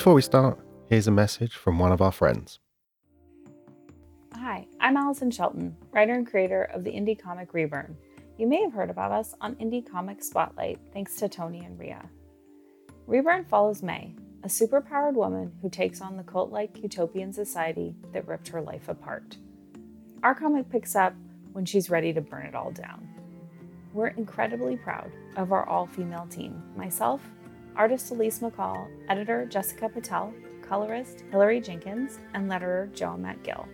Before we start, here's a message from one of our friends. Hi, I'm Allison Shelton, writer and creator of the indie comic Reburn. You may have heard about us on Indie Comic Spotlight thanks to Tony and Ria. Reburn follows May, a superpowered woman who takes on the cult like utopian society that ripped her life apart. Our comic picks up when she's ready to burn it all down. We're incredibly proud of our all female team myself, artist Elise McCall, editor Jessica Patel, colorist Hilary Jenkins, and letterer Joe Matt Gill.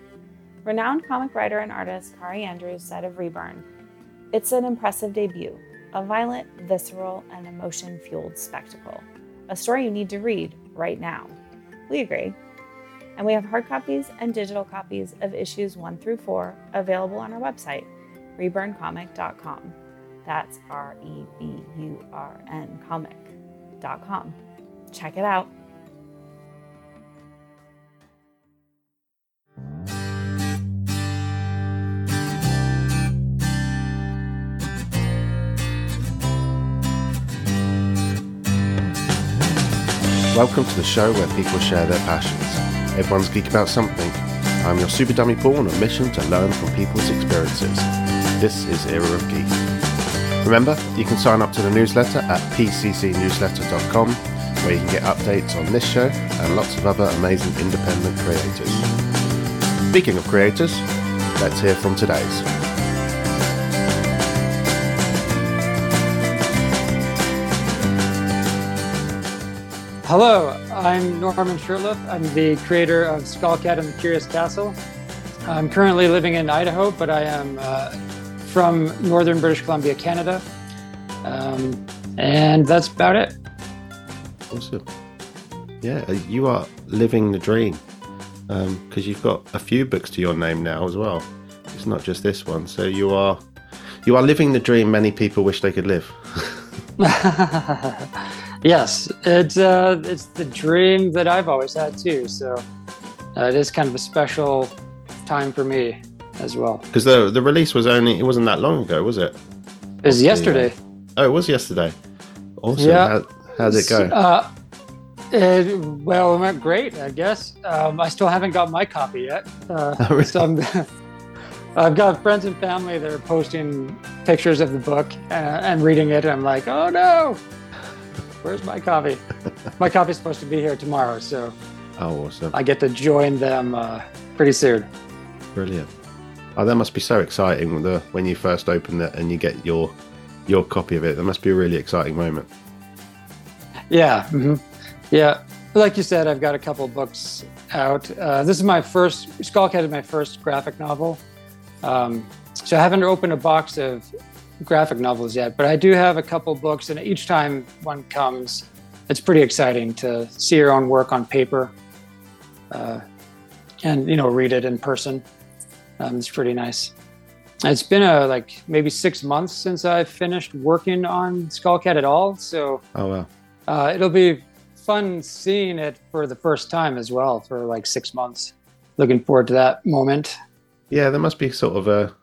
Renowned comic writer and artist Kari Andrews said of Reburn, It's an impressive debut, a violent, visceral, and emotion fueled spectacle. A story you need to read right now. We agree. And we have hard copies and digital copies of issues 1 through 4 available on our website, reburncomic.com. That's R E B U R N Check it out. Welcome to the show where people share their passions. Everyone's geek about something. I'm your super dummy Paul on a mission to learn from people's experiences. This is Era of Geek. Remember, you can sign up to the newsletter at pccnewsletter.com where you can get updates on this show and lots of other amazing independent creators. Speaking of creators, let's hear from today's. Hello, I'm Norman Shurtliff. I'm the creator of Skullcat and the Curious Castle. I'm currently living in Idaho, but I am uh, from northern British Columbia, Canada. Um, and that's about it. Awesome. Yeah, uh, you are living the dream because um, you've got a few books to your name now as well. It's not just this one. So you are you are living the dream many people wish they could live. Yes, it's uh, it's the dream that I've always had too. So uh, it is kind of a special time for me as well. Because the the release was only it wasn't that long ago, was it? It was yesterday. Oh, it was yesterday. Awesome. Yeah. How, did it go? Uh, it, well, it went great, I guess. Um, I still haven't got my copy yet. Uh, oh, really? so I'm, I've got friends and family that are posting pictures of the book uh, and reading it. And I'm like, oh no, where's my coffee? my coffee's supposed to be here tomorrow, so oh, awesome! I get to join them uh, pretty soon. Brilliant. Oh, that must be so exciting when, the, when you first open it and you get your your copy of it. That must be a really exciting moment. Yeah, mm-hmm. yeah. Like you said, I've got a couple books out. Uh, this is my first Skullcat is my first graphic novel. Um, so I haven't opened a box of graphic novels yet, but I do have a couple books, and each time one comes, it's pretty exciting to see your own work on paper, uh, and you know, read it in person. Um, it's pretty nice. It's been a like maybe six months since I finished working on Skullcat at all, so oh wow, uh, it'll be fun seeing it for the first time as well for like six months. Looking forward to that moment. Yeah, there must be sort of a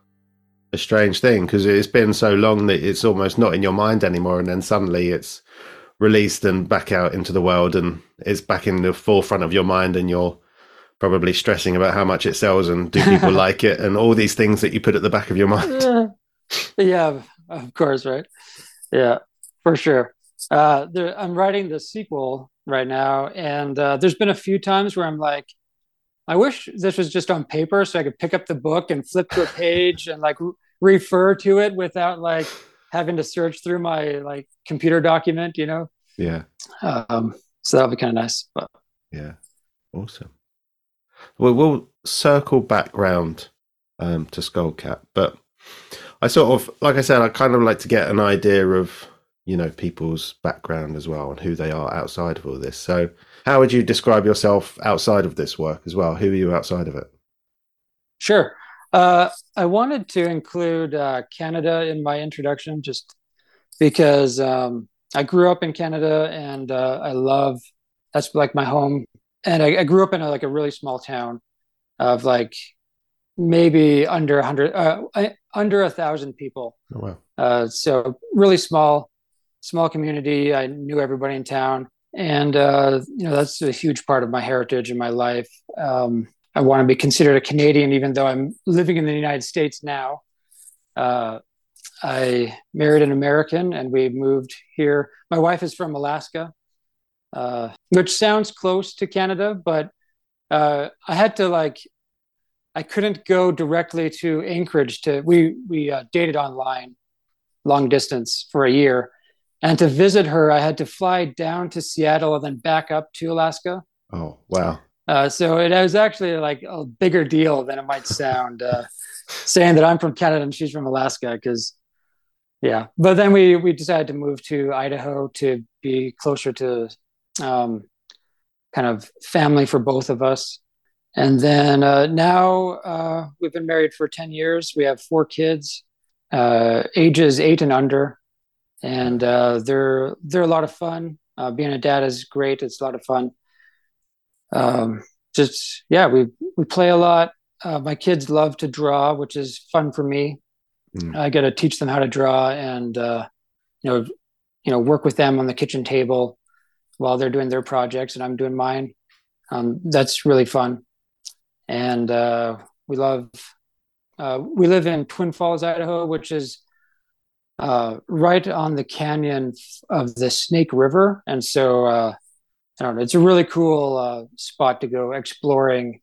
a strange thing because it's been so long that it's almost not in your mind anymore, and then suddenly it's released and back out into the world, and it's back in the forefront of your mind, and you're probably stressing about how much it sells and do people like it, and all these things that you put at the back of your mind. yeah, of course, right? Yeah, for sure. Uh, there, I'm writing the sequel right now, and uh, there's been a few times where I'm like, I wish this was just on paper so I could pick up the book and flip to a page and like refer to it without like having to search through my like computer document, you know? Yeah. Um, so that'll be kind of nice. But yeah, awesome. Well, we'll circle back round um, to Skullcat, but I sort of, like I said, I kind of like to get an idea of you know people's background as well and who they are outside of all this. So, how would you describe yourself outside of this work as well? Who are you outside of it? Sure. Uh, I wanted to include uh, Canada in my introduction just because um, I grew up in Canada and uh, I love that's like my home. And I, I grew up in a, like a really small town of like maybe under a hundred, uh, under a thousand people. Oh, wow. Uh, so really small, small community. I knew everybody in town. and uh, you know that's a huge part of my heritage and my life. Um, I want to be considered a Canadian, even though I'm living in the United States now. Uh, I married an American, and we moved here. My wife is from Alaska, uh, which sounds close to Canada, but uh, I had to like, I couldn't go directly to Anchorage. To we we uh, dated online, long distance for a year, and to visit her, I had to fly down to Seattle and then back up to Alaska. Oh wow! Uh, so it was actually like a bigger deal than it might sound, uh, saying that I'm from Canada and she's from Alaska. Because, yeah, but then we we decided to move to Idaho to be closer to um, kind of family for both of us. And then uh, now uh, we've been married for ten years. We have four kids, uh, ages eight and under, and uh, they're they're a lot of fun. being a dad is great. It's a lot of fun um, just yeah, we we play a lot. Uh, my kids love to draw, which is fun for me. Mm. I got to teach them how to draw and uh, you know you know work with them on the kitchen table while they're doing their projects and I'm doing mine. Um, that's really fun, and uh, we love. Uh, we live in Twin Falls, Idaho, which is uh, right on the canyon of the Snake River, and so uh, I don't know. It's a really cool uh, spot to go exploring,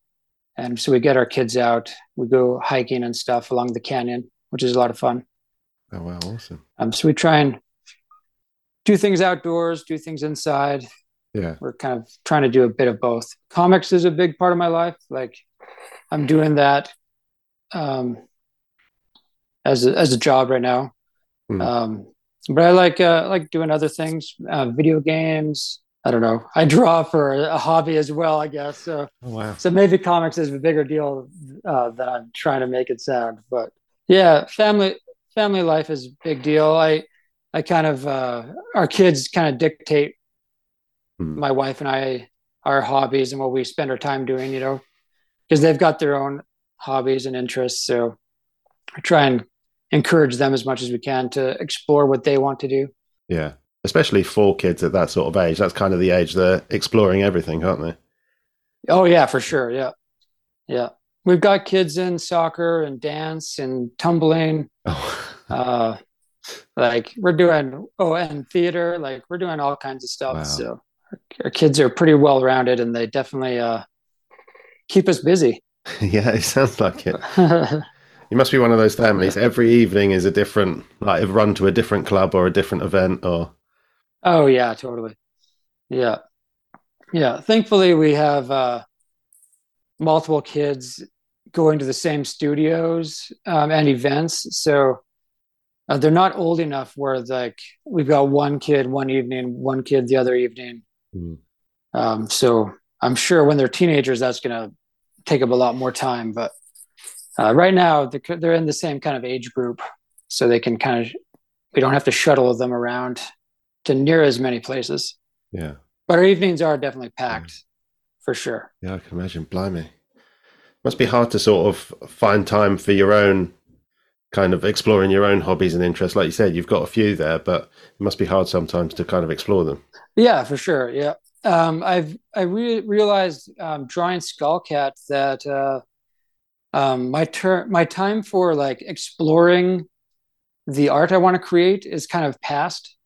and so we get our kids out. We go hiking and stuff along the canyon, which is a lot of fun. Oh wow, awesome! Um, so we try and do things outdoors, do things inside. Yeah, we're kind of trying to do a bit of both. Comics is a big part of my life. Like I'm doing that um, as a, as a job right now. Mm. Um, but I like uh, like doing other things, uh, video games, I don't know. I draw for a hobby as well, I guess. So, oh, wow. so maybe comics is a bigger deal uh, than I'm trying to make it sound. But yeah, family family life is a big deal. I I kind of uh, our kids kind of dictate hmm. my wife and I our hobbies and what we spend our time doing. You know, because they've got their own hobbies and interests. So I try and encourage them as much as we can to explore what they want to do. Yeah especially for kids at that sort of age. That's kind of the age they're exploring everything, aren't they? Oh yeah, for sure. Yeah, yeah. We've got kids in soccer and dance and tumbling. Oh. uh, like we're doing oh and theater. Like we're doing all kinds of stuff. Wow. So our, our, kids are pretty well rounded, and they definitely uh, keep us busy. yeah, it sounds like it. You must be one of those families. Every evening is a different, like, run to a different club or a different event, or Oh yeah, totally. Yeah. Yeah. Thankfully we have uh multiple kids going to the same studios um, and events. So uh, they're not old enough where like we've got one kid one evening, one kid the other evening. Mm. Um, so I'm sure when they're teenagers, that's going to take up a lot more time. But uh, right now, they're, they're in the same kind of age group, so they can kind of we don't have to shuttle them around to near as many places. Yeah. But our evenings are definitely packed yeah. for sure. Yeah, I can imagine. Blimey. Must be hard to sort of find time for your own kind of exploring your own hobbies and interests. Like you said, you've got a few there, but it must be hard sometimes to kind of explore them. Yeah, for sure. Yeah. Um, I've I re- realized um, drawing Skullcat that uh, um, my turn my time for like exploring the art I want to create is kind of past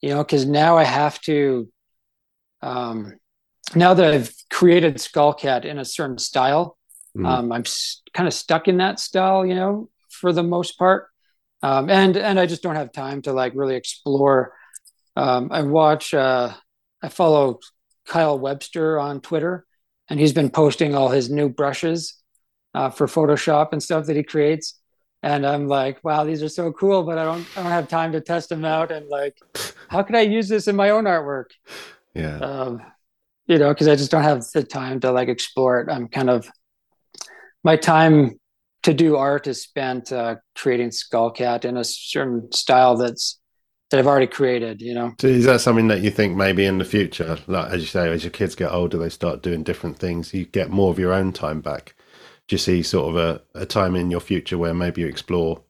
you know, because now I have to, um, now that I've created Skullcat in a certain style, mm. um, I'm s- kind of stuck in that style, you know, for the most part. Um, and and I just don't have time to like really explore. Um, I watch, uh, I follow Kyle Webster on Twitter, and he's been posting all his new brushes uh, for Photoshop and stuff that he creates and I'm like, wow, these are so cool, but I don't I don't have time to test them out and like, how can I use this in my own artwork? Yeah. Um, you know, because I just don't have the time to like explore it. I'm kind of my time to do art is spent uh, creating Skullcat in a certain style that's that I've already created. You know, so is that something that you think maybe in the future, like as you say, as your kids get older, they start doing different things, you get more of your own time back? do you see sort of a, a time in your future where maybe you explore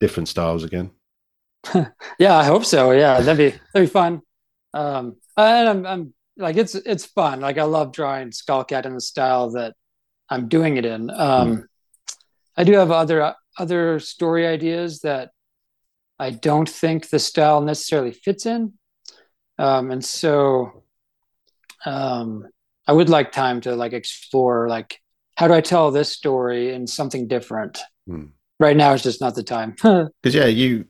different styles again? yeah, I hope so. Yeah, that'd be that'd be fun. Um, and I'm, I'm like it's it's fun. Like I love drawing Skullcat in the style that I'm doing it in. Um, mm. I do have other other story ideas that I don't think the style necessarily fits in, um, and so um, I would like time to like explore like how do I tell this story in something different. Mm. Right now, it's just not the time. Because yeah, you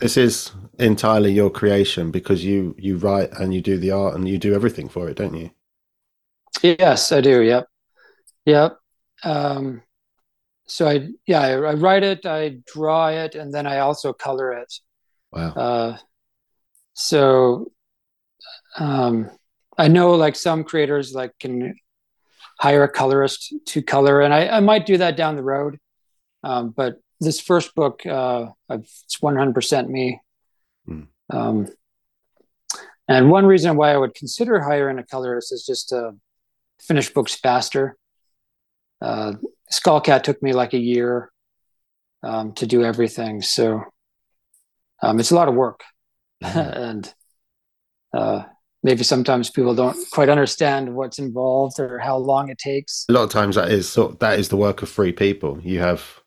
this is entirely your creation because you you write and you do the art and you do everything for it, don't you? Yes, I do. Yep, yep. Um, so I yeah I, I, write it, I draw it, and then I also color it. Wow. Uh, so um, I know like some creators like can hire a colorist to color, and I, I might do that down the road. Um, but this first book, uh, it's 100% me. Mm. Um, and one reason why I would consider hiring a colorist is just to finish books faster. Uh, Skullcat took me like a year um, to do everything, so um, it's a lot of work, mm-hmm. and uh, maybe sometimes people don't quite understand what's involved or how long it takes. A lot of times that is that is the work of three people. You have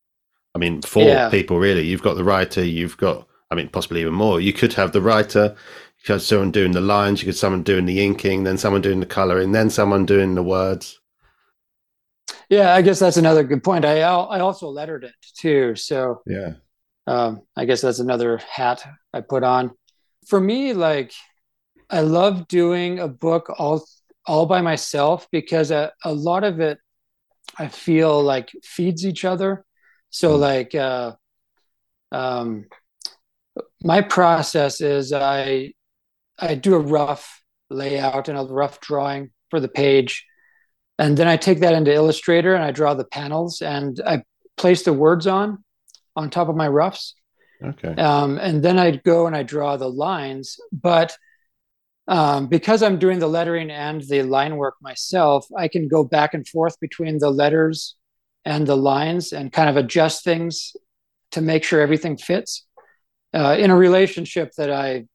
I mean, four yeah. people really. You've got the writer, you've got, I mean, possibly even more. You could have the writer, you could have someone doing the lines, you could have someone doing the inking, then someone doing the coloring, then someone doing the words. Yeah, I guess that's another good point. I I also lettered it too, so yeah. Um, I guess that's another hat I put on. For me, like I love doing a book all all by myself because a, a lot of it I feel like feeds each other. So hmm. like uh, um, my process is I I do a rough layout and a rough drawing for the page, and then I take that into Illustrator and I draw the panels and I place the words on on top of my roughs. Okay. Um, and then I go and I draw the lines, but um, because I'm doing the lettering and the line work myself, I can go back and forth between the letters and the lines and kind of adjust things to make sure everything fits uh, in a relationship that I,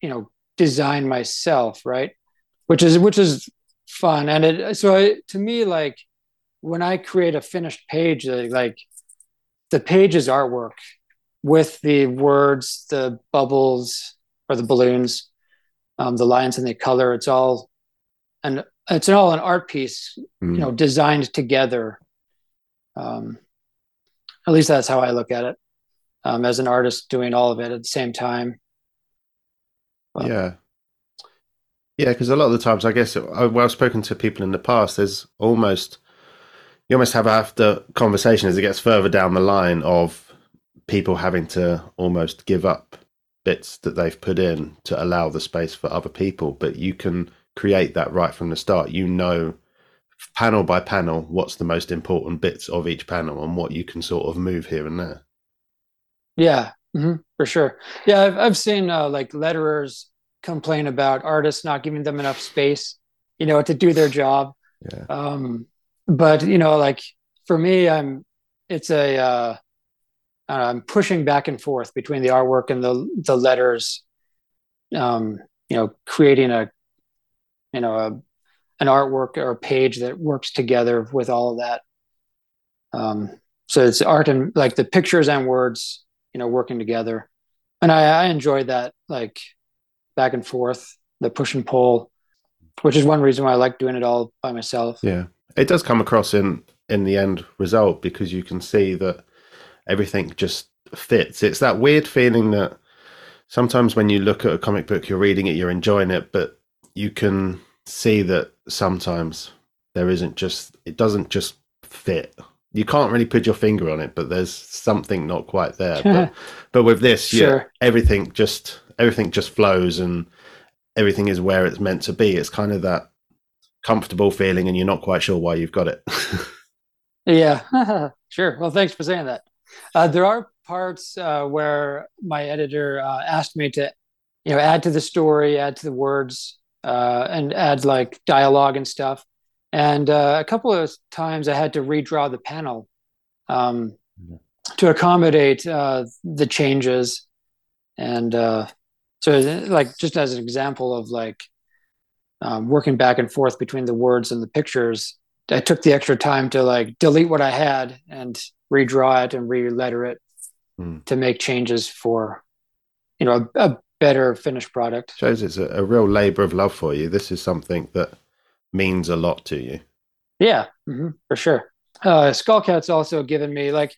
you know, design myself, right? Which is which is fun, and it so I, to me like when I create a finished page, like the page is artwork with the words, the bubbles or the balloons, um, the lines and the color. It's all and it's all an art piece, mm. you know, designed together um, at least that's how I look at it. Um, as an artist doing all of it at the same time. Yeah. Yeah, because a lot of the times, I guess, I've spoken to people in the past. There's almost you almost have after conversation as it gets further down the line of people having to almost give up bits that they've put in to allow the space for other people. But you can create that right from the start. You know panel by panel what's the most important bits of each panel and what you can sort of move here and there. Yeah, mm-hmm, for sure. Yeah, I've I've seen uh, like letterers complain about artists not giving them enough space, you know, to do their job. Yeah. Um, but you know, like for me, I'm it's a uh, I'm pushing back and forth between the artwork and the the letters. Um, you know, creating a you know a an artwork or a page that works together with all of that. Um, so it's art and like the pictures and words, you know, working together. And I, I enjoyed that, like back and forth, the push and pull, which is one reason why I like doing it all by myself. Yeah, it does come across in in the end result because you can see that everything just fits. It's that weird feeling that sometimes when you look at a comic book, you're reading it, you're enjoying it, but you can see that sometimes there isn't just it doesn't just fit you can't really put your finger on it but there's something not quite there but, but with this sure. yeah everything just everything just flows and everything is where it's meant to be. It's kind of that comfortable feeling and you're not quite sure why you've got it. Yeah. Sure. Well thanks for saying that. Uh, there are parts uh, where my editor uh, asked me to you know add to the story add to the words uh, and add like dialogue and stuff. And uh, a couple of times I had to redraw the panel um, to accommodate uh, the changes. And uh, so like just as an example of like um, working back and forth between the words and the pictures i took the extra time to like delete what i had and redraw it and re-letter it mm. to make changes for you know a, a better finished product. Shows it's a, a, real labor of love for you. This is something that means a lot to you. Yeah. Mm-hmm, for sure. Uh skullcat's also given me like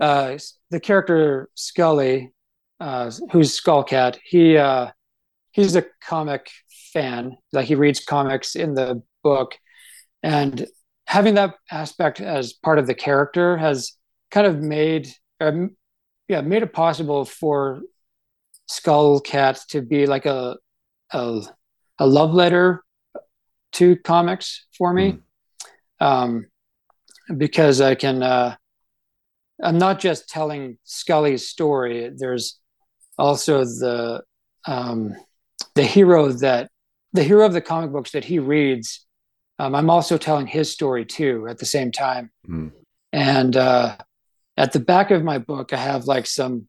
uh the character scully uh who's skullcat he uh he's a comic fan. Like he reads comics in the book. And having that aspect as part of the character has kind of made um, yeah made it possible for skull cat to be like a a, a love letter to comics for me. Mm. um, because i can uh, i'm not just telling scully's story. There's also the um, the hero that the hero of the comic books that he reads um, i'm also telling his story too at the same time. Mm. and uh, at the back of my book i have like some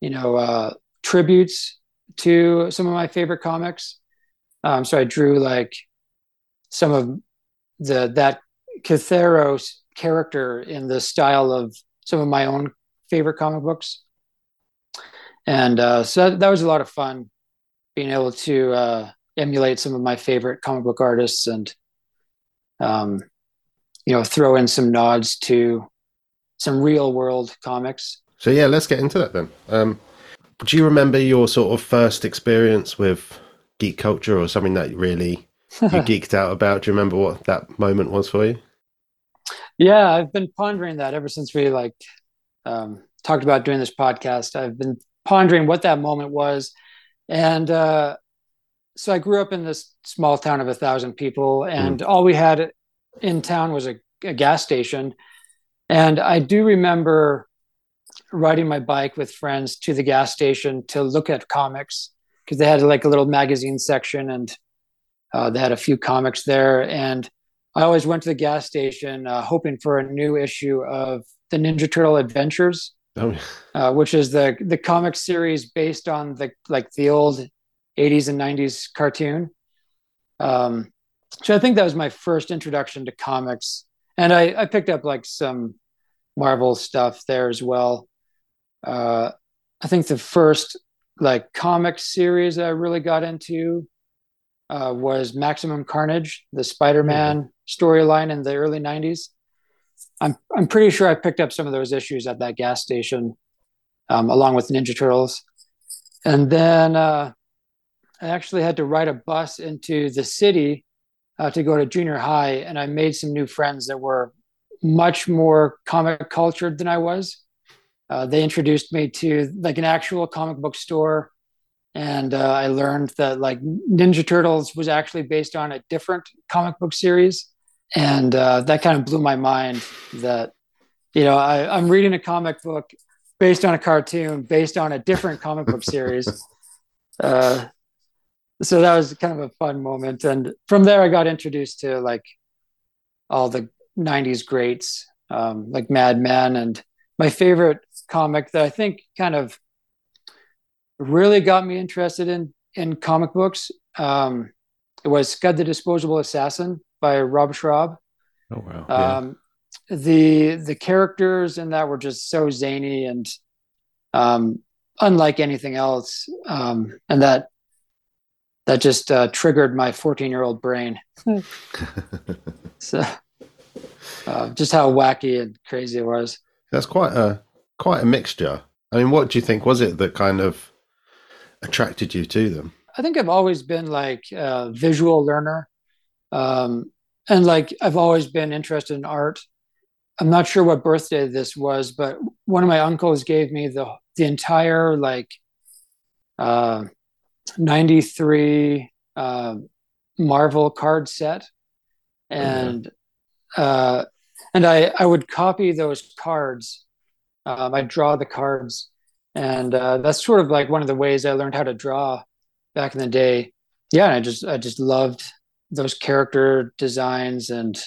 you know uh, tributes to some of my favorite comics. Um, so i drew like some of the that Catheros character in the style of some of my own favorite comic books and uh, so that, that, was a lot of fun being able to uh, emulate some of my favorite comic book artists and um, you know throw in some nods to some real world comics. So yeah, let's get into that then. Um, do you remember your sort of first experience with geek culture or something that you really you geeked out about? Do you remember what that moment was for you? Yeah, I've been pondering that ever since we like um, talked about doing this podcast. I've been pondering what that moment was, and uh, so I grew up in this small town of a thousand people, and mm. all we had in town was a, a gas station and I do remember riding my bike with friends to the gas station to look at comics because they had like a little magazine section and uh, they had a few comics there. And I always went to the gas station uh, hoping for a new issue of the Ninja Turtle Adventures, oh. uh, which is the the comic series based on the like the old 80s and 90s cartoon. Um, so I think that was my first introduction to comics, and I, I picked up like some Marvel stuff there as well. Uh, I think the first like comic series I really got into uh, was Maximum Carnage, the Spider-Man mm-hmm. storyline in the early '90s. I'm I'm pretty sure I picked up some of those issues at that gas station, um, along with Ninja Turtles, and then uh, I actually had to ride a bus into the city uh, to go to junior high, and I made some new friends that were much more comic cultured than I was. Uh, they introduced me to like an actual comic book store, and uh, I learned that like Ninja Turtles was actually based on a different comic book series, and uh, that kind of blew my mind. That you know I, I'm reading a comic book based on a cartoon based on a different comic book series. Uh, so that was kind of a fun moment, and from there I got introduced to like all the 90s greats um, like Madman. And my favorite comic that I think kind of really got me interested in in comic books um, it was Scud the Disposable Assassin by Rob Schrab. Oh wow! Yeah. Um, the the characters in that were just so zany and um, unlike anything else, um, and that that just uh, triggered my 14 year old brain. so uh, just how wacky and crazy it was. That's quite a quite a mixture. I mean, what do you think was it that kind of attracted you to them? I think I've always been like a visual learner, um, and like I've always been interested in art. I'm not sure what birthday this was, but one of my uncles gave me the the entire like uh, 93 uh, Marvel card set. And uh, and I I would copy those cards. Um, I draw the cards, and uh, that's sort of like one of the ways I learned how to draw back in the day. Yeah, and I just I just loved those character designs and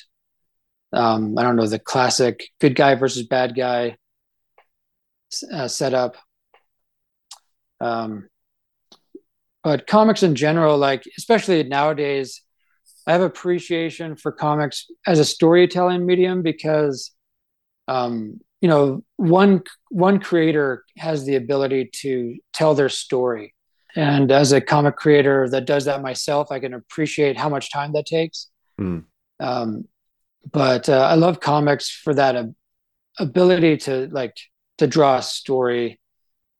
um, I don't know the classic good guy versus bad guy uh, setup. Um, but comics in general, like especially nowadays, I have appreciation for comics as a storytelling medium because, um, you know, one one creator has the ability to tell their story, and as a comic creator that does that myself, I can appreciate how much time that takes. Mm. Um, but uh, I love comics for that uh, ability to like to draw a story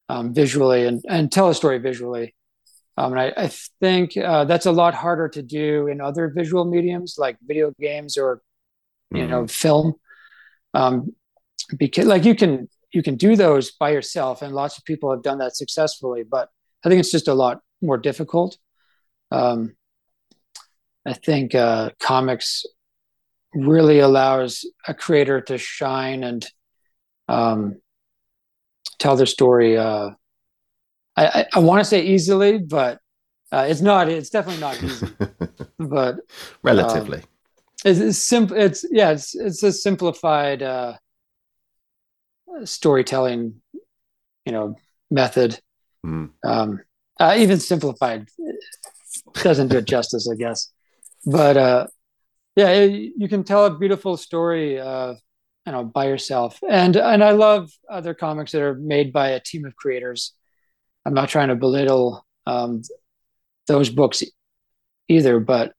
um, visually and, and tell a story visually. Um, and I, I think uh, that's a lot harder to do in other visual mediums like video games or you mm-hmm. know film. Um, because like you can you can do those by yourself, and lots of people have done that successfully. But I think it's just a lot more difficult. Um, I think uh, comics really allows a creator to shine and um, tell their story. Uh, I, I, I want to say easily, but uh, it's not. It's definitely not easy. but relatively, um, it's, it's simple. It's yeah. It's it's a simplified uh, storytelling, you know, method. Mm. Um, uh, even simplified doesn't do it justice, I guess. But uh, yeah, it, you can tell a beautiful story uh, you know by yourself and and i love other comics that are made by a team of creators i'm not trying to belittle um, those books either but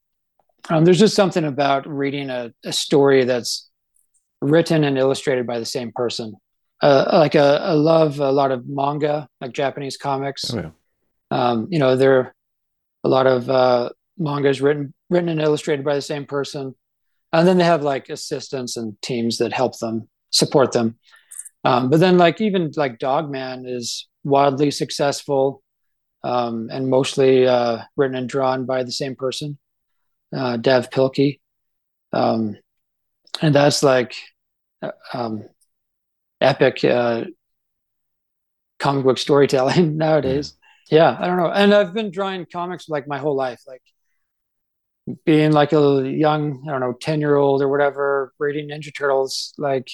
um, there's just something about reading a, a, story that's written and illustrated by the same person uh, like a, I love a lot of manga like japanese comics. Oh, yeah. um, you know there are a lot of uh, mangas written written and illustrated by the same person. And then they have like assistants and teams that help them support them. Um, but then like even like dogman is wildly successful um, and mostly uh, written and drawn by the same person uh, Dav Pilkey. Um, and that's like uh, um, epic uh, comic book storytelling nowadays yeah i don't know and i've been drawing comics like my whole life like being like a young, I don't know, 10 year old or whatever, reading Ninja Turtles, like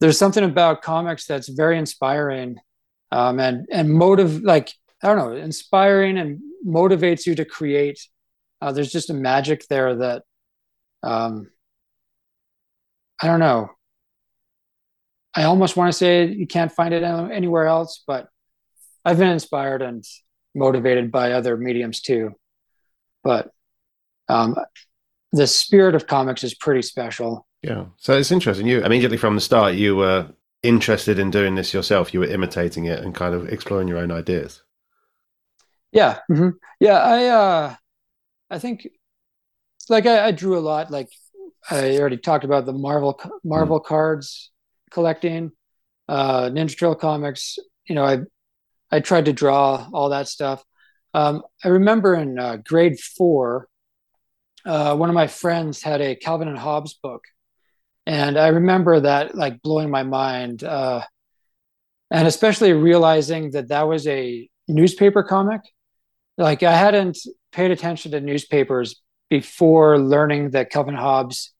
there's something about comics that's very inspiring um, and, and motive, like, I don't know, inspiring and motivates you to create. Uh, there's just a magic there that, um, I don't know. I almost want to say you can't find it anywhere else, but I've been inspired and motivated by other mediums too. But um, the spirit of comics is pretty special. Yeah. So it's interesting. You immediately from the start, you were interested in doing this yourself. You were imitating it and kind of exploring your own ideas. Yeah. Mm-hmm. Yeah. I, uh, I think like I, I, drew a lot, like I already talked about the Marvel, Marvel mm. cards collecting, uh, Ninja Turtle comics. You know, I, I tried to draw all that stuff. Um, I remember in uh, grade four, uh, one of my friends had a Calvin and Hobbes book, and I remember that like blowing my mind, uh, and especially realizing that that was a newspaper comic. Like I hadn't paid attention to newspapers before learning that Calvin Hobbes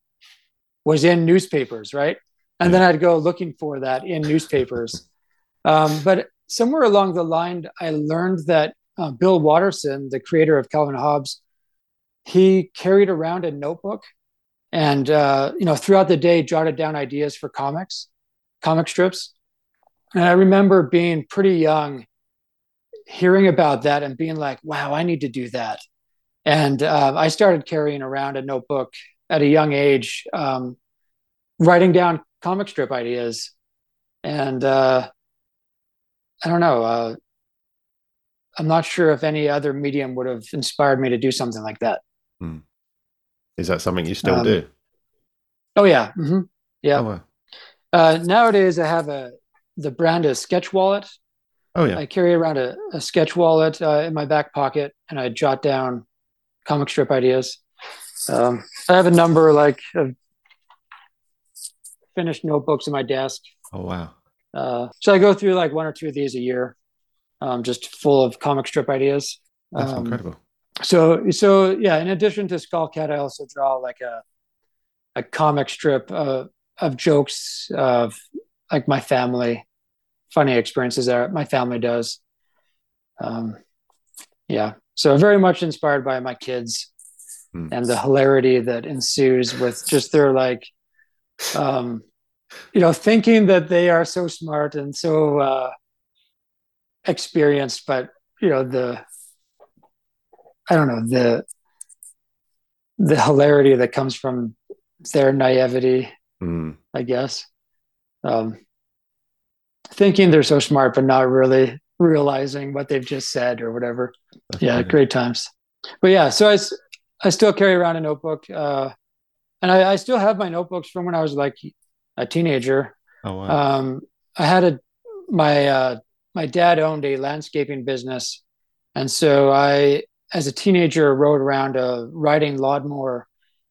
was in newspapers, right? And then I'd go looking for that in newspapers. Um, but somewhere along the line, I learned that uh, Bill Watterson, the creator of Calvin Hobbes, he carried around a notebook and uh, you know throughout the day jotted down ideas for comics comic strips. And i remember being pretty young hearing about that and being like wow i need to do that. And uh, i started carrying around a notebook at a young age um, writing down comic strip ideas and uh, i don't know uh, i'm not sure if any other medium would have inspired me to do something like that Hmm. Is that something you still um, do? Oh yeah, mm-hmm. yeah. Oh, wow. uh, nowadays, I have a the brand is Sketch Wallet. Oh yeah. I carry around a, a Sketch Wallet uh, in my back pocket, and I jot down comic strip ideas. Um, I have a number like of finished notebooks in my desk. Oh wow. Uh, so I go through like one or two of these a year, um, just full of comic strip ideas. That's um, incredible so so yeah in addition to skullcat i also draw like a a comic strip of, of jokes of like my family funny experiences that my family does um yeah. So very much inspired by my kids Hmm. and the hilarity that ensues with just their like, um, you know, thinking that they are so smart and so uh, experienced, but you know the, I don't know the, the hilarity that comes from their naivety, Mm. I guess. Um, thinking they're so smart, but not really realizing what they've just said or whatever. Yeah, great times. But yeah, so I, I still carry around a notebook. Uh, and I, I still have my notebooks from when I was like a teenager. Oh wow. Um, I had a, my, uh, my dad owned a landscaping business. And so I, as a teenager, rode around a riding lawnmower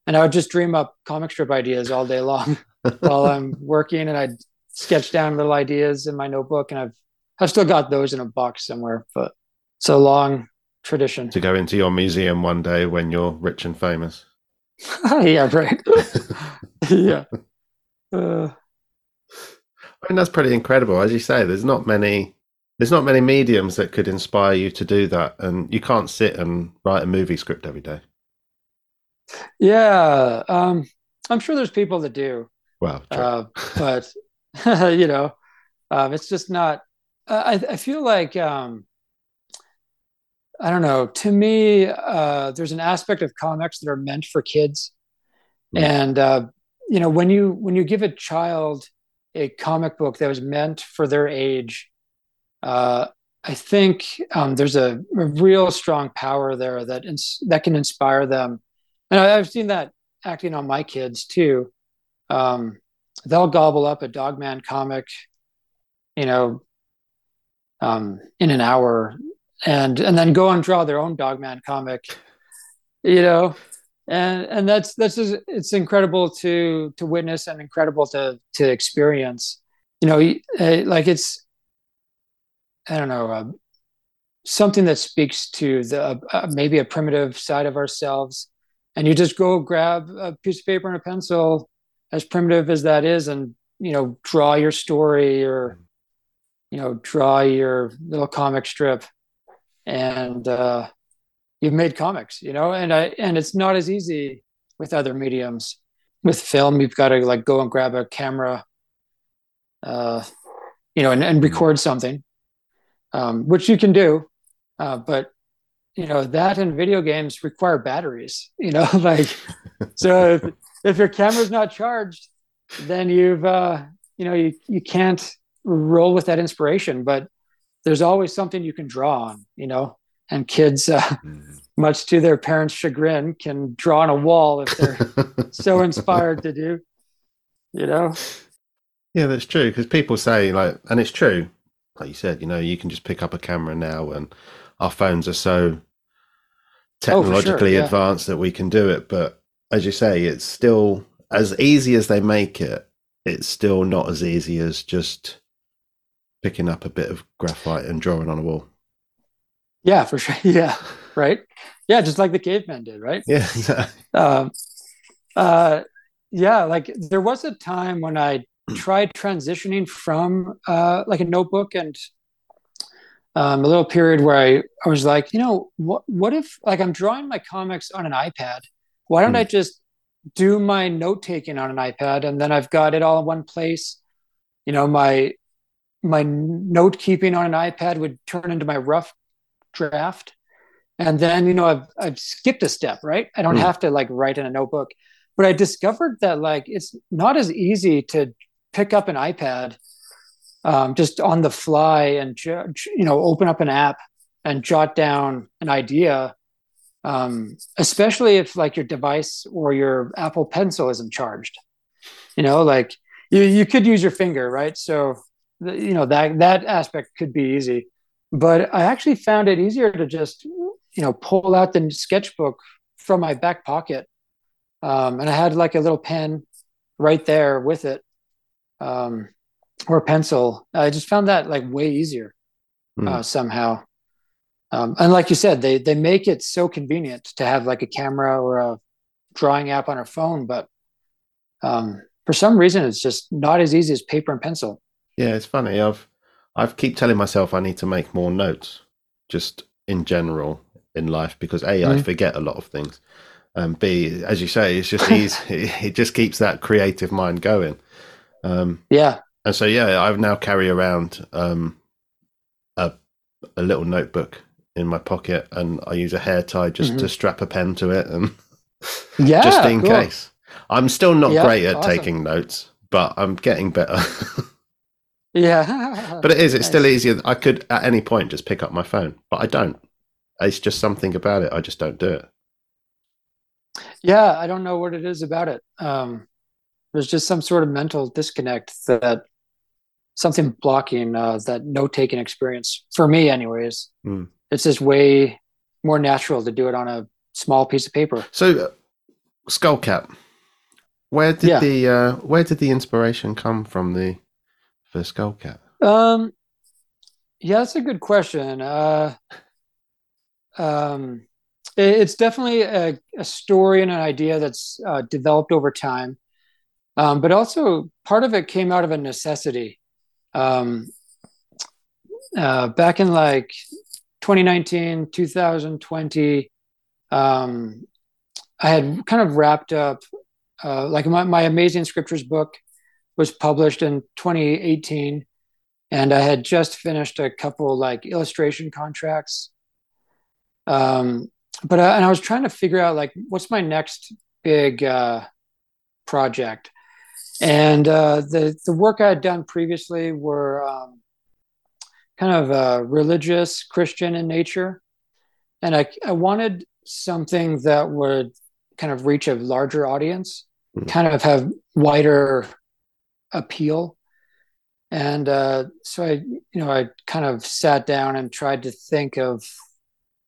and I would just dream up comic strip ideas all day long while I'm working. And I'd sketch down little ideas in my notebook. And I've, I've still got those in a box somewhere, but it's a long tradition. to go into your museum one day when you're rich and famous. yeah, right. yeah. Uh, I mean, that's pretty incredible. As you say, there's not many. There's not many mediums that could inspire you to do that, and you can't sit and write a movie script every day. yeah. Um, I'm sure there's people that do, Well, true. uh, but you know, um, it's just not. I, I feel like um, I don't know. To me, uh, there's an aspect of comics that are meant for kids, Mm. and uh, you know, when you when you give a child a comic book that was meant for their age, uh, I think um, there's a, a real strong power there that ins- that can inspire them, and I, I've seen that acting on my kids too. Um, they'll gobble up a Dogman comic, you know, um, in an hour, and and then go and draw their own Dogman comic, you know, and and that's that's just, it's incredible to to witness and incredible to to experience, you know, uh, like it's I don't know. Uh, something that speaks to the uh, maybe a primitive side of ourselves. And you just go grab a piece of paper and a pencil as primitive as that is and you know draw your story or you know draw your little comic strip and uh, you've made comics you know and i and it's not as easy with other mediums. With film you've got to like go and grab a camera uh, you know and, and record something um, which you can do uh, but you know that and video games require batteries you know like so if, if your camera's not charged then you've uh you know you, you can't roll with that inspiration but there's always something you can draw on you know and kids uh, Mm. much to their parents chagrin can draw on a wall if they're so inspired to do you know yeah, that's true. Because people say like, and it's true. Like you said, you know, you can just pick up a camera now, and our phones are so Oh, sure, technologically yeah. advanced that we can do it. But as you say, it's still as easy as they make it. It's still not as easy as just picking up a bit of graphite and drawing on a wall. yeah for sure yeah right yeah just like the cavemen did right Yeah, um, uh, yeah, like there was a time when I tried transitioning from uh, like a notebook and um, a little period where I, I was like, you know, what what if like I'm drawing my comics on an iPad? Why don't Hmm. I just do my note taking on an iPad and then I've got it all in one place? You know, my my note keeping on an iPad would turn into my rough draft. And then, you know, I've I've skipped a step, right? I don't Hmm. have to like write in a notebook. But I discovered that like it's not as easy to pick up an iPad um, just on the fly and you know open up an app and jot down an idea um, especially if like your device or your apple pencil isn't charged you know like you, you could use your finger right so you know that that aspect could be easy but i actually found it easier to just you know pull out the sketchbook from my back pocket um, and i had like a little pen right there with it um, or pencil. I just found that like way easier Hmm. uh, somehow. Um, and like you said, they they make it so convenient to have like a camera or a drawing app on our phone, but um, for some reason, it's just not as easy as paper and pencil. Yeah, it's funny. I've I've keep telling myself I need to make more notes, just in general, in life because a mm-hmm. I forget a lot of things, and b as you say, it's just easy. it just keeps that creative mind going. Um, yeah, and so yeah, I've now carry around um, a a little notebook in my pocket, and I use a hair tie just mm-hmm. to strap a pen to it, and yeah, just in cool. case. I'm still not yeah, great at awesome. taking notes, but I'm getting better. Yeah, but it is. It's nice. still easier. I could at any point just pick up my phone, but I don't. It's just something about it. I just don't do it. Yeah, I don't know what it is about it. Um, there's just some sort of mental disconnect that something blocking uh, that note taking experience for me, anyways. Mm. It's just way more natural to do it on a small piece of paper. So, uh, Skullcat, where did yeah. the uh, where did the inspiration come from the for Skullcat? Um, yeah, that's a good question. Uh, um, it, it's definitely a, a, story and an idea that's uh, developed over time, um, but also part of it came out of a necessity. Um, uh, back in like 2019, 2020, um, I had kind of wrapped up, uh, like my, my Amazing Scriptures book was published in 2018. And I had just finished a couple like illustration contracts. Um, but I, and I was trying to figure out like what's my next big uh, project. And uh, the the work I had done previously were um, kind of uh, religious Christian in nature, and I I wanted something that would kind of reach a larger audience, mm-hmm. kind of have wider appeal. And uh, so I, you know, I kind of sat down and tried to think of,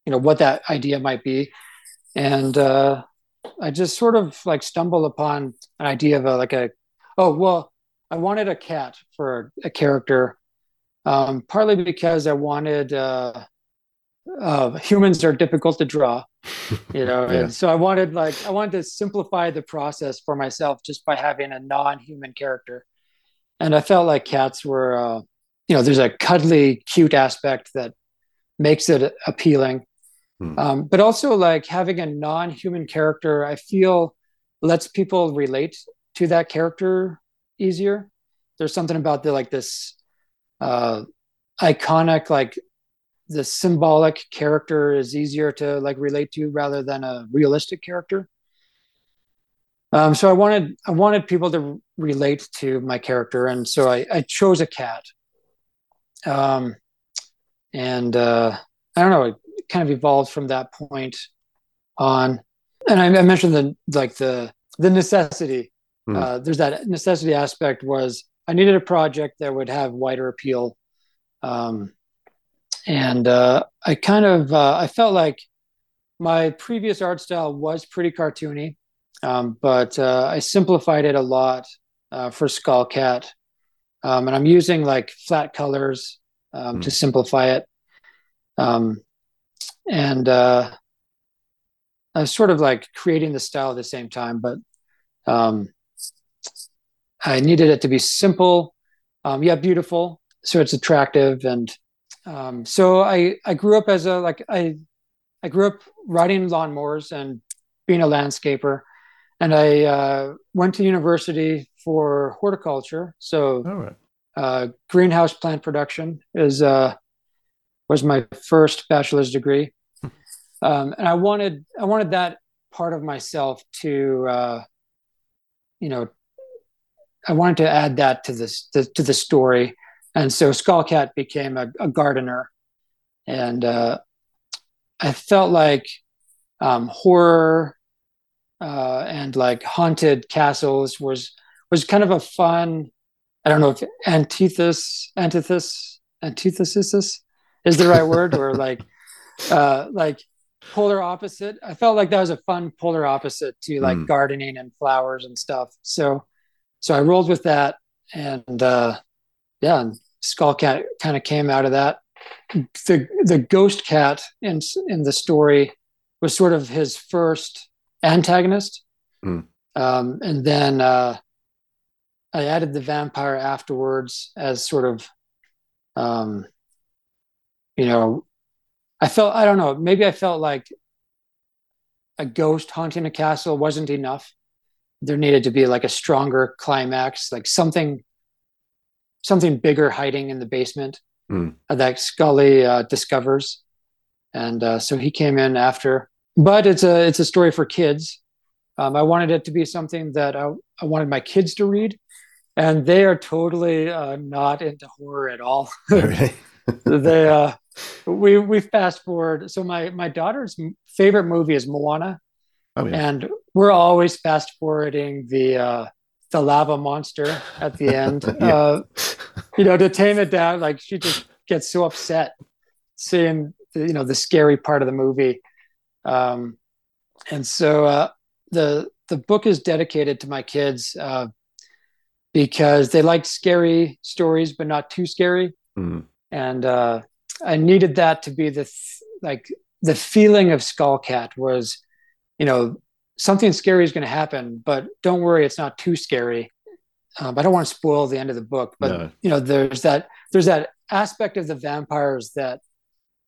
you know, what that idea might be, and uh, I just sort of like stumbled upon an idea of a, like a, oh well, I wanted a cat for a, character, um, partly because I wanted uh, uh, humans are difficult to draw, you know, yeah. and so I wanted like I wanted to simplify the process for myself just by having a non-human character, and I felt like cats were, uh, you know, there's a cuddly, cute aspect that makes it appealing, hmm. um, but also like having a non-human character, I feel lets people relate to that character easier. There's something about the like this uh, iconic like the symbolic character is easier to like relate to rather than a realistic character. Um, so I wanted I wanted people to relate to my character, and so I, I chose a cat. Um, and uh, I don't know, it kind of evolved from that point on. And I, I mentioned the like the the necessity. Mm. Uh, there's that necessity aspect was I needed a project that would have wider appeal. Um, and uh, I kind of uh, I felt like my previous art style was pretty cartoony, um, but uh, I simplified it a lot uh, for Skullcat, um, and I'm using like flat colors um, mm. to simplify it, um, and uh, I was sort of like creating the style at the same time, but um, I needed it to be simple, um, yet beautiful, so it's attractive. And um, so I I grew up as a like I I grew up riding lawnmowers and being a landscaper, and I uh, went to university for horticulture. So right. uh, greenhouse plant production is uh, was my first bachelor's degree, hmm. um, and I wanted I wanted that part of myself to uh, you know I wanted to add that to this to, to the story and so Skullcat became a, a gardener, and uh, I felt like um, horror uh, and like haunted castles was was kind of a fun. I don't know if antithesis antithesis antithesis is the right word or like uh, like polar opposite. I felt like that was a fun polar opposite to like mm. gardening and flowers and stuff. So so I rolled with that and uh, yeah, and Skullcat kind of came out of that. The the ghost cat in in the story was sort of his first antagonist, mm. um, and then uh, I added the vampire afterwards as sort of, um, you know, I felt I don't know maybe I felt like a ghost haunting a castle wasn't enough. There needed to be like a stronger climax, like something something bigger hiding in the basement mm. that Scully uh, discovers, and uh, so he came in after. But it's a it's a story for kids. Um, I wanted it to be something that I, I wanted my kids to read, and they are totally uh, not into horror at all. They uh, we we fast forward. So my my daughter's favorite movie is Moana, oh, yeah. and we're always fast forwarding the uh, the lava monster at the end. Yeah. uh, you know, to tame it down, like she just gets so upset seeing the, you know the scary part of the movie. Um, and so uh, the the book is dedicated to my kids uh, because they like scary stories, but not too scary. Mm. And uh, I needed that to be the th- like the feeling of Skullcat was, you know, something scary is going to happen, but don't worry, it's not too scary. Um, I don't want to spoil the end of the book, but No. you know, there's that there's that aspect of the vampires that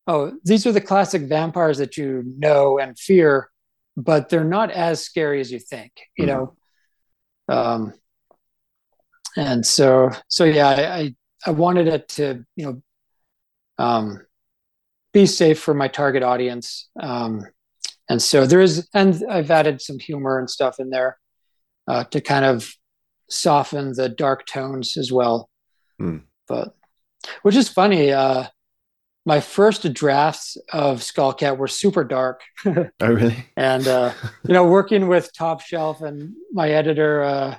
oh, these are the classic vampires that you know and fear, but they're not as scary as you think, you Mhm. know. Um, and so so yeah, I, I wanted it to you know um, be safe for my target audience. Um, and so there is, and I've added some humor and stuff in there uh, to kind of soften the dark tones as well. Hmm. But which is funny. Uh, my first drafts of Skullcat were super dark, Oh, really? and uh, you know, working with Top Shelf and my editor, uh,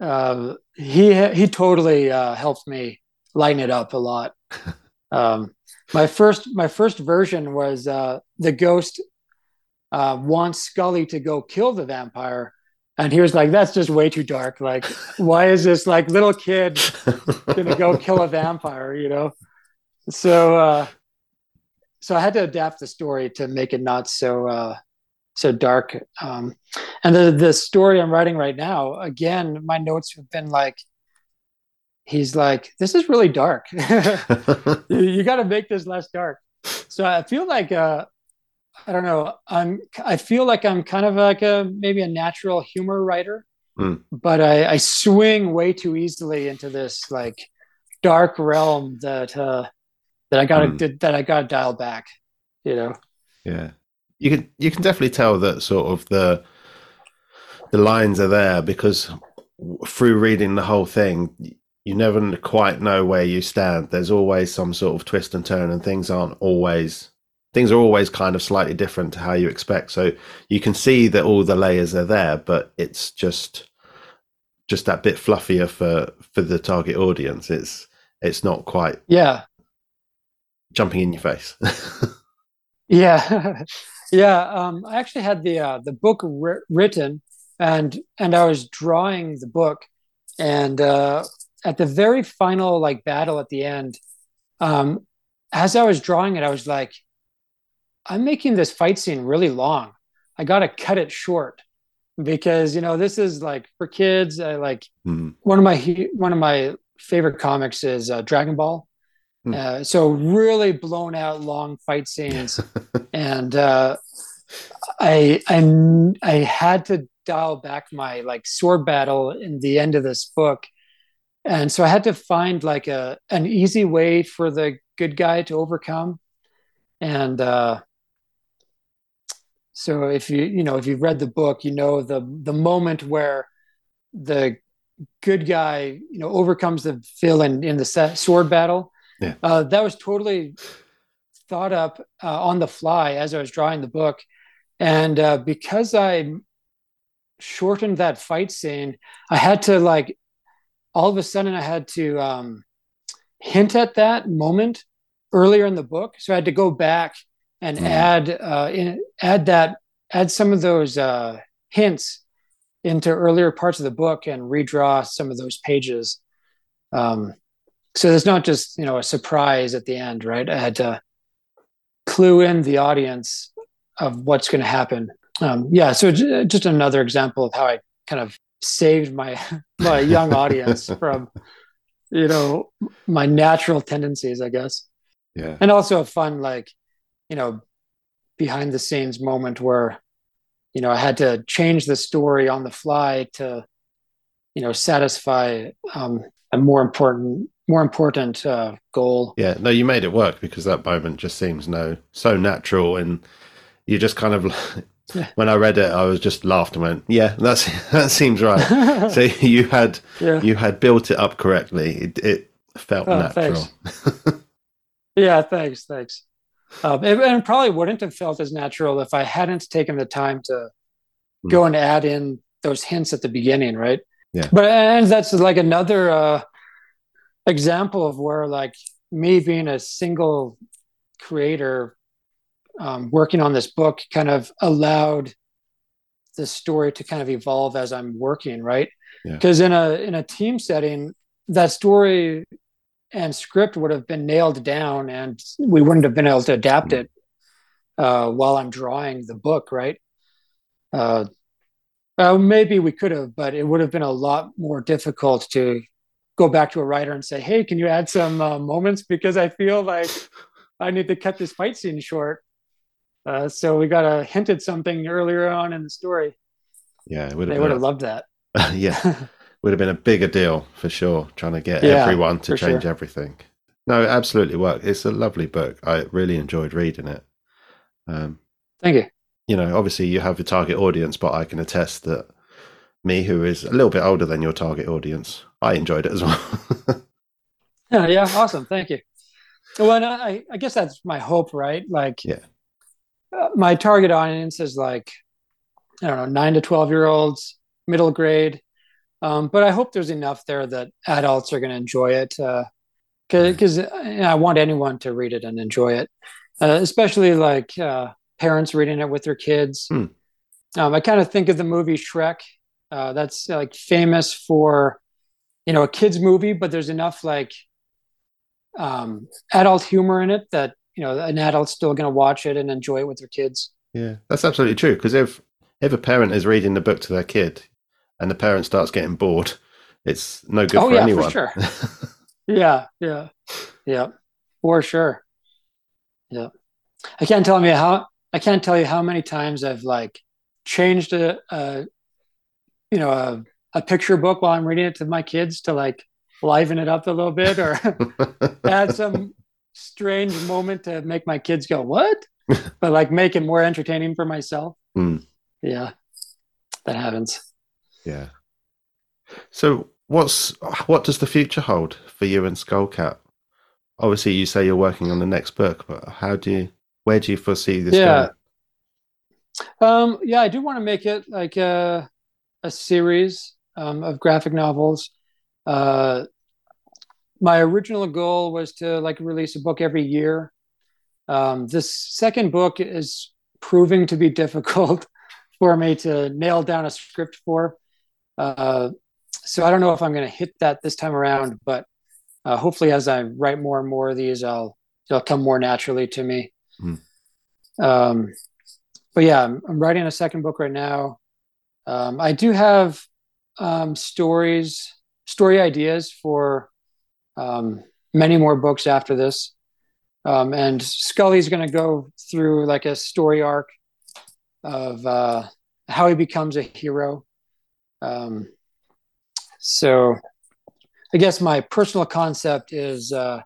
uh, he he totally uh, helped me lighten it up a lot. Um, my first my first version was uh, the ghost uh, wants Scully to go kill the vampire, and he was like, "That's just way too dark. Like, why is this like little kid gonna go kill a vampire?" You know. So uh, so I had to adapt the story to make it not so uh, so dark. Um, and the the story I'm writing right now, again, my notes have been like, he's like, this is really dark. you, you got to make this less dark. So I feel like uh, I don't know. I'm I feel like I'm kind of like a maybe a natural humor writer, Mm. but I, I swing way too easily into this like dark realm that uh, that I got to Mm. that I got to dial back. You know. Yeah, you can you can definitely tell that sort of the the lines are there because through reading the whole thing, you never quite know where you stand. There's always some sort of twist and turn, and things aren't always things are always kind of slightly different to how you expect. So you can see that all the layers are there, but it's just just that bit fluffier for for the target audience. It's it's not quite Yeah. Jumping in your face. Yeah, yeah. Um, I actually had the uh, the book wri- written, and and I was drawing the book, and uh, at the very final like battle at the end, um, as I was drawing it, I was like, I'm making this fight scene really long. I got to cut it short because you know this is like for kids. I like Mm. one of my one of my favorite comics is uh, Dragon Ball. Hmm. Uh, so really blown out long fight scenes, and uh, I I I had to dial back my like sword battle in the end of this book, and so I had to find like a an easy way for the good guy to overcome, and uh, so if you you know if you've read the book, you know the the moment where the good guy you know overcomes the villain in the sword battle Yeah. uh, that was totally thought up uh, on the fly as i was drawing the book and uh, because i shortened that fight scene i had to like all of a sudden i had to um, hint at that moment earlier in the book so i had to go back and Mm. add uh, in, add that add some of those uh, hints into earlier parts of the book and redraw some of those pages. Um, so there's not just you know a surprise at the end, right? I had to clue in the audience of what's going to happen. Um, yeah, so j- just another example of how I kind of saved my my young audience from you know my natural tendencies, I guess. Yeah. And also a fun, like, you know, behind the scenes moment where, you know, I had to change the story on the fly to, you know, satisfy um, a more important, more important uh, goal. Yeah. No, you made it work because that moment just seems no so natural, and you just kind of. Yeah. When I read it, I was just laughed and went, "Yeah, that's that seems right." so you had Yeah. you had built it up correctly. It, it felt Oh, natural. Yeah, thanks, thanks. Um, it, and probably wouldn't have felt as natural if I hadn't taken the time to Hmm. go and add in those hints at the beginning, right? Yeah. But and that's like another uh, example of where like me being a single creator um, working on this book kind of allowed the story to kind of evolve as I'm working, right? Yeah. Because in a in a team setting, that story and script would have been nailed down, and we wouldn't have been able to adapt it uh, while I'm drawing the book, right? Uh, uh, maybe we could have, but it would have been a lot more difficult to go back to a writer and say, "Hey, can you add some uh, moments because I feel like I need to cut this fight scene short." Uh, so we got a hinted something earlier on in the story. Yeah, would They would have loved that. yeah, would have been a bigger deal for sure. Trying to get Yeah, everyone to change sure. everything. No, it absolutely worked. It's a lovely book. I really enjoyed reading it. Um, Thank you. you know, obviously you have your target audience, but I can attest that me, who is a little bit older than your target audience, I enjoyed it as well. Yeah, yeah, awesome. Thank you. Well, I, I guess that's my hope, right? Like, Yeah. uh, my target audience is like, I don't know, nine to 12 year olds, middle grade. Um, but I hope there's enough there that adults are going to enjoy it. Because I want anyone to read it and enjoy it, uh, especially like uh, parents reading it with their kids. Hmm. Um, I kind of think of the movie Shrek. Uh, that's like famous for, you know, a kids movie, but there's enough like um, adult humor in it that you know an adult's still going to watch it and enjoy it with their kids. yeah, that's absolutely true. Because if if a parent is reading the book to their kid, and the parent starts getting bored, it's no good Oh, for yeah, for anyone. sure. Yeah, yeah, yeah, for sure. Yeah, I can't tell me how. I can't tell you how many times I've like changed a, a you know, a, a picture book while I'm reading it to my kids to like liven it up a little bit or add some strange moment to make my kids go, "What?" but like make it more entertaining for myself. Hmm. Yeah, that happens. yeah. So what's what does the future hold for you and Skullcat? Obviously, you say you're working on the next book, but how do you, where do you foresee this Yeah. going? Um, yeah, I do want to make it like a a series um, of graphic novels. Uh, my original goal was to like release a book every year. Um, this second book is proving to be difficult for me to nail down a script for. Uh, so I don't know if I'm going to hit that this time around, but uh, hopefully, as I write more and more of these, I'll they'll come more naturally to me. Hmm. Um, but yeah, I'm, I'm writing a second book right now. Um, I do have um, stories, story ideas for um, many more books after this. Um, and Scully's going to go through like a story arc of uh, how he becomes a hero. Um, so I guess my personal concept is, uh,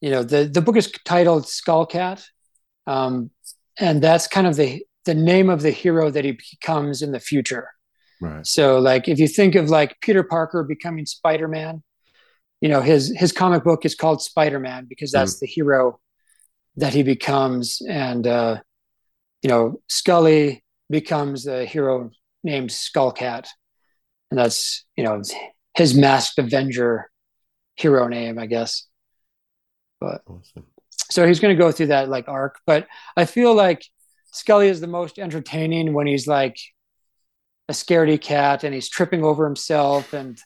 you know, the, the book is titled Skullcat. Um, and that's kind of the, the name of the hero that he becomes in the future. Right. So like if you think of like Peter Parker becoming Spider-Man, you know, his his comic book is called Spider-Man because that's the hero that he becomes and uh you know, Scully becomes a hero named Skullcat. And that's, you know, his masked avenger hero name, I guess. But Awesome. so he's going to go through that like arc, but I feel like Scully is the most entertaining when he's like a scaredy cat and he's tripping over himself and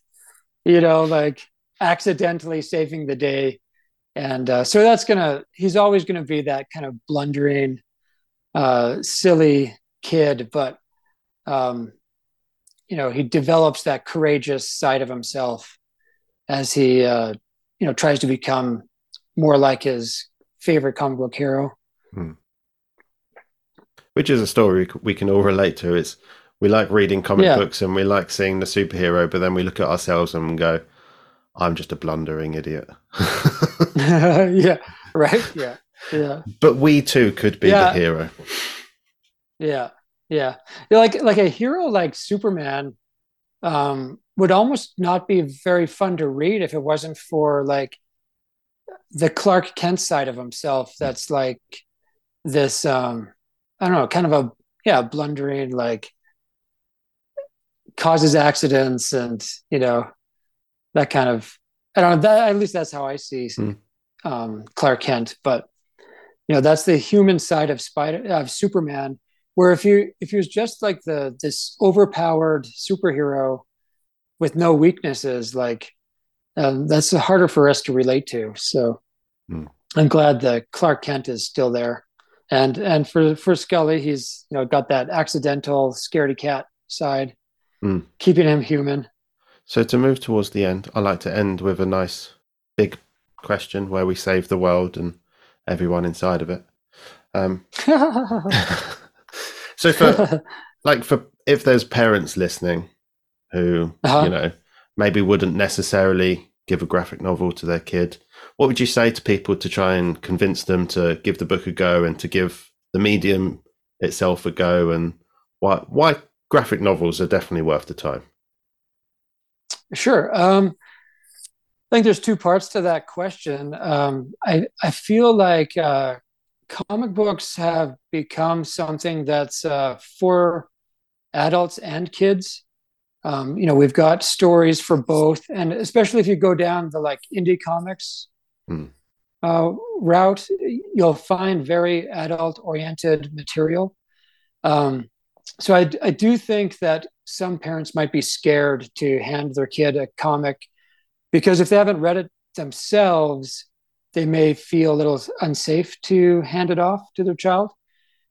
you know like accidentally saving the day and uh, so that's gonna he's always gonna be that kind of blundering uh, silly kid but um, you know he develops that courageous side of himself as he uh, you know tries to become more like his favorite comic book hero. Hmm. Which is a story we can all relate to. It's we like reading comic yeah. books and we like seeing the superhero, but then we look at ourselves and go, "I'm just a blundering idiot." yeah. Right. Yeah. Yeah. But we too could be yeah. the hero. Yeah. Yeah. Like like a hero like Superman um, would almost not be very fun to read if it wasn't for like the Clark Kent side of himself. That's like this. Um, I don't know, kind of a yeah, blundering like causes accidents and you know that kind of. I don't know. That, at least that's how I see mm. um, Clark Kent. But you know, that's the human side of Spider of Superman where if you if he was just like the this overpowered superhero with no weaknesses like um, that's harder for us to relate to so mm. i'm glad that clark kent is still there and and for for scully he's you know got that accidental scaredy cat side mm. keeping him human so to move towards the end i like to end with a nice big question where we save the world and everyone inside of it um, So for like for if there's parents listening who uh-huh. you know maybe wouldn't necessarily give a graphic novel to their kid, what would you say to people to try and convince them to give the book a go and to give the medium itself a go and why why graphic novels are definitely worth the time? Sure. Um, I think there's two parts to that question. Um, I I feel like uh, comic books have become something that's uh, for adults and kids. Um, you know, we've got stories for both, and especially if you go down the like indie comics mm. uh, route, you'll find very adult-oriented material. Um, so I, I do think that some parents might be scared to hand their kid a comic because if they haven't read it themselves, they may feel a little unsafe to hand it off to their child.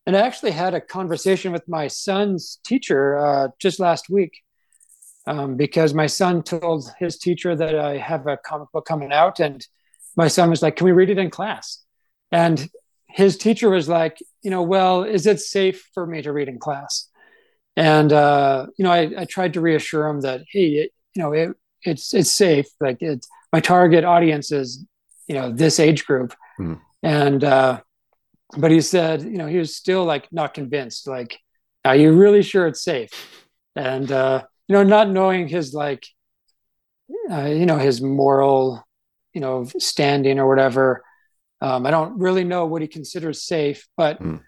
And I actually had a conversation with my son's teacher uh, just last week um, because my son told his teacher that I have a comic book coming out. And my son was like, Can we read it in class? And his teacher was like, You know, well, is it safe for me to read in class? And, uh, you know, I, I, tried to reassure him that, hey, it, you know, it, it's, it's safe. Like it's, my target audience is you know this age group mm. and uh but he said you know he was still like not convinced like are you really sure it's safe and uh you know not knowing his like uh, you know his moral you know standing or whatever um, i don't really know what he considers safe but mm.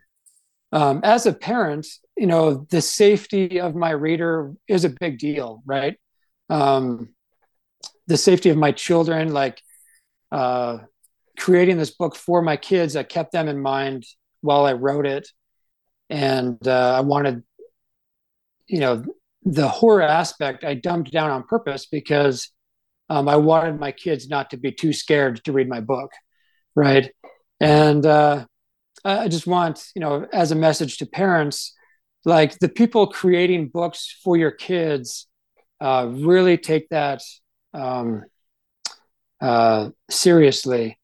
um, as a parent you know the safety of my reader is a big deal right? Um, the safety of my children like uh, creating this book for my kids, I kept them in mind while I wrote it, and uh, I wanted, you know, the horror aspect I dumbed down on purpose because um, I wanted my kids not to be too scared to read my book, right? And uh, I just want, you know, as a message to parents, like the people creating books for your kids, uh, really take that um, uh, seriously.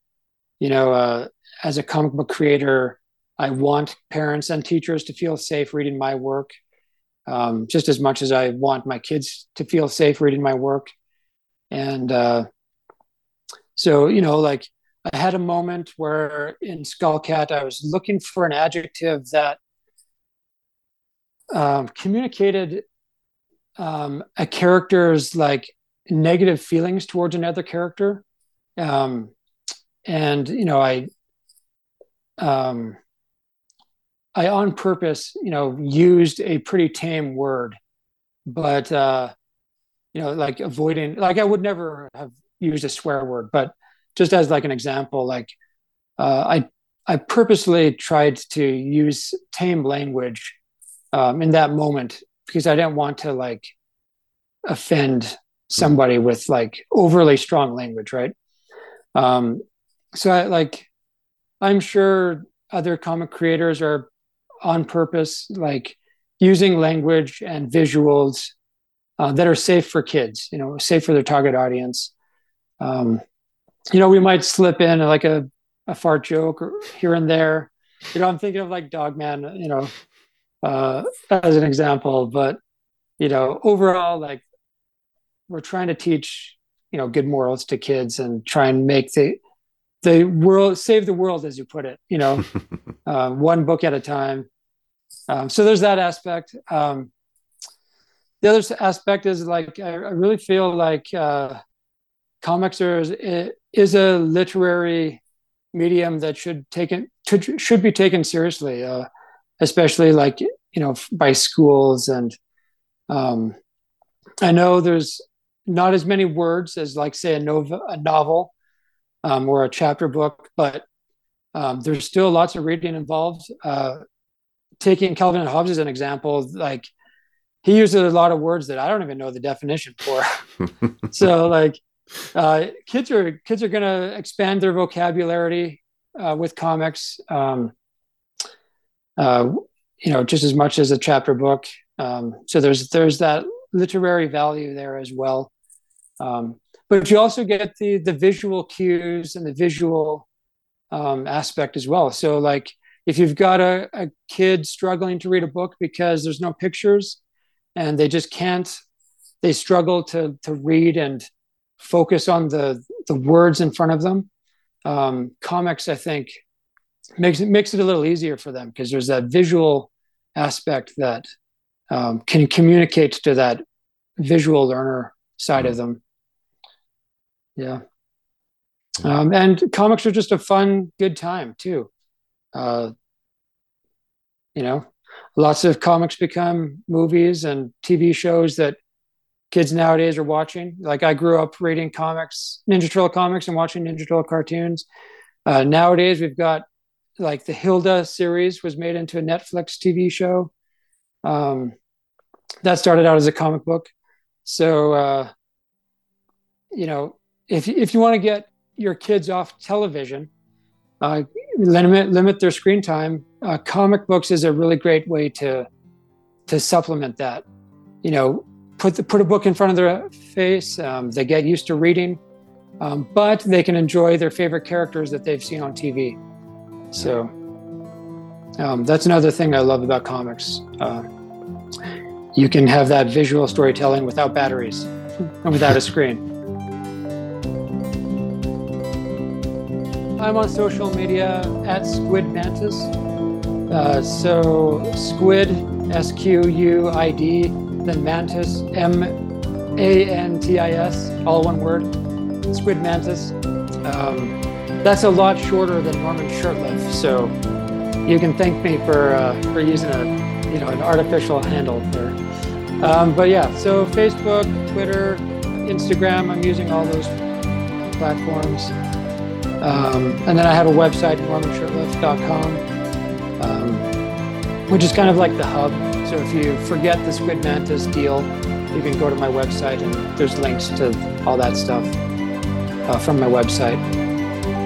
You know, uh, as a comic book creator, I want parents and teachers to feel safe reading my work, um, just as much as I want my kids to feel safe reading my work. And uh, so, you know, like I had a moment where in Skullcat, I was looking for an adjective that um, communicated um, a character's like negative feelings towards another character. Um, and you know i um, i on purpose you know used a pretty tame word. But uh, you know like avoiding like i would never have used a swear word but just as like an example like uh, i i purposely tried to use tame language um, in that moment because i didn't want to like offend somebody with like overly strong language, right? Um, so I like, I'm sure other comic creators are on purpose, like using language and visuals uh, that are safe for kids, you know, safe for their target audience. Um, you know, we might slip in like a a fart joke or here and there. You know, I'm thinking of like Dogman, you know, uh, as an example. But you know, overall, like we're trying to teach you know good morals to kids and try and make the the world save the world as you put it you know uh, one book at a time um, so there's that aspect um, the other aspect is like i, I really feel like uh, comics are, is a literary medium that should taken should be taken seriously uh, especially like you know by schools and um, i know there's not as many words as like say a, nova, a novel um, or a chapter book, but um, there's still lots of reading involved. Uh, taking Calvin and Hobbes as an example, like he uses a lot of words that I don't even know the definition for. so like uh, kids are kids are going to expand their vocabulary uh, with comics. Um, uh, you know, just as much as a chapter book. Um, so there's there's that literary value there as well. Um, but you also get the the visual cues and the visual um, aspect as well. So like if you've got a, a kid struggling to read a book because there's no pictures and they just can't, they struggle to to read and focus on the the words in front of them. Um, comics, I think, makes it makes it a little easier for them because there's that visual aspect that um, can communicate to that visual learner side of them. Yeah. Um, and comics are just a fun, good time too. Uh, you know, lots of comics become movies and TV shows that kids nowadays are watching. Like I grew up reading comics, Ninja Turtle comics, and watching Ninja Turtle cartoons. Uh, nowadays, we've got like the Hilda series was made into a Netflix TV show. Um, that started out as a comic book. So, uh, you know, if, if you want to get your kids off television, uh, limit, limit their screen time, uh, comic books is a really great way to, to supplement that. You know, put, the, put a book in front of their face, um, they get used to reading, um, but they can enjoy their favorite characters that they've seen on TV. So um, that's another thing I love about comics. Uh, you can have that visual storytelling without batteries and without a screen. I'm on social media at Squid Mantis. Uh, so Squid, S Q U I D, then Mantis, M A N T I S, all one word. Squid Mantis. Um, that's a lot shorter than Norman Shurtliff, so you can thank me for uh, for using a you know an artificial handle there. Um, but yeah, so Facebook, Twitter, Instagram, I'm using all those platforms. Um, and then I have a website, normanshurtliff.com, um, which is kind of like the hub. So if you forget the Squid Mantis deal, you can go to my website and there's links to all that stuff uh, from my website,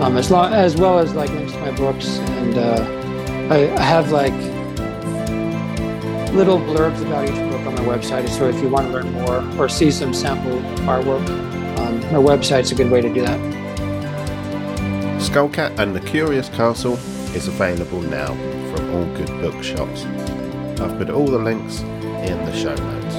um, as, long, as well as like links to my books. And uh, I, I have like little blurbs about each book on my website. So if you want to learn more or see some sample artwork, um, my website's a good way to do that. Skullcat and the Curious Castle is available now from all good bookshops. I've put all the links in the show notes.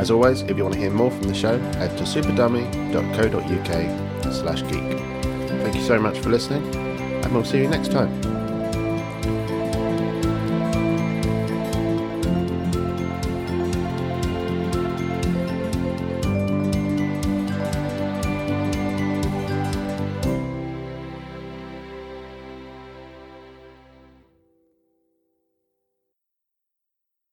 As always, if you want to hear more from the show, head to superdummy.co.uk slash geek. Thank you so much for listening, and we'll see you next time.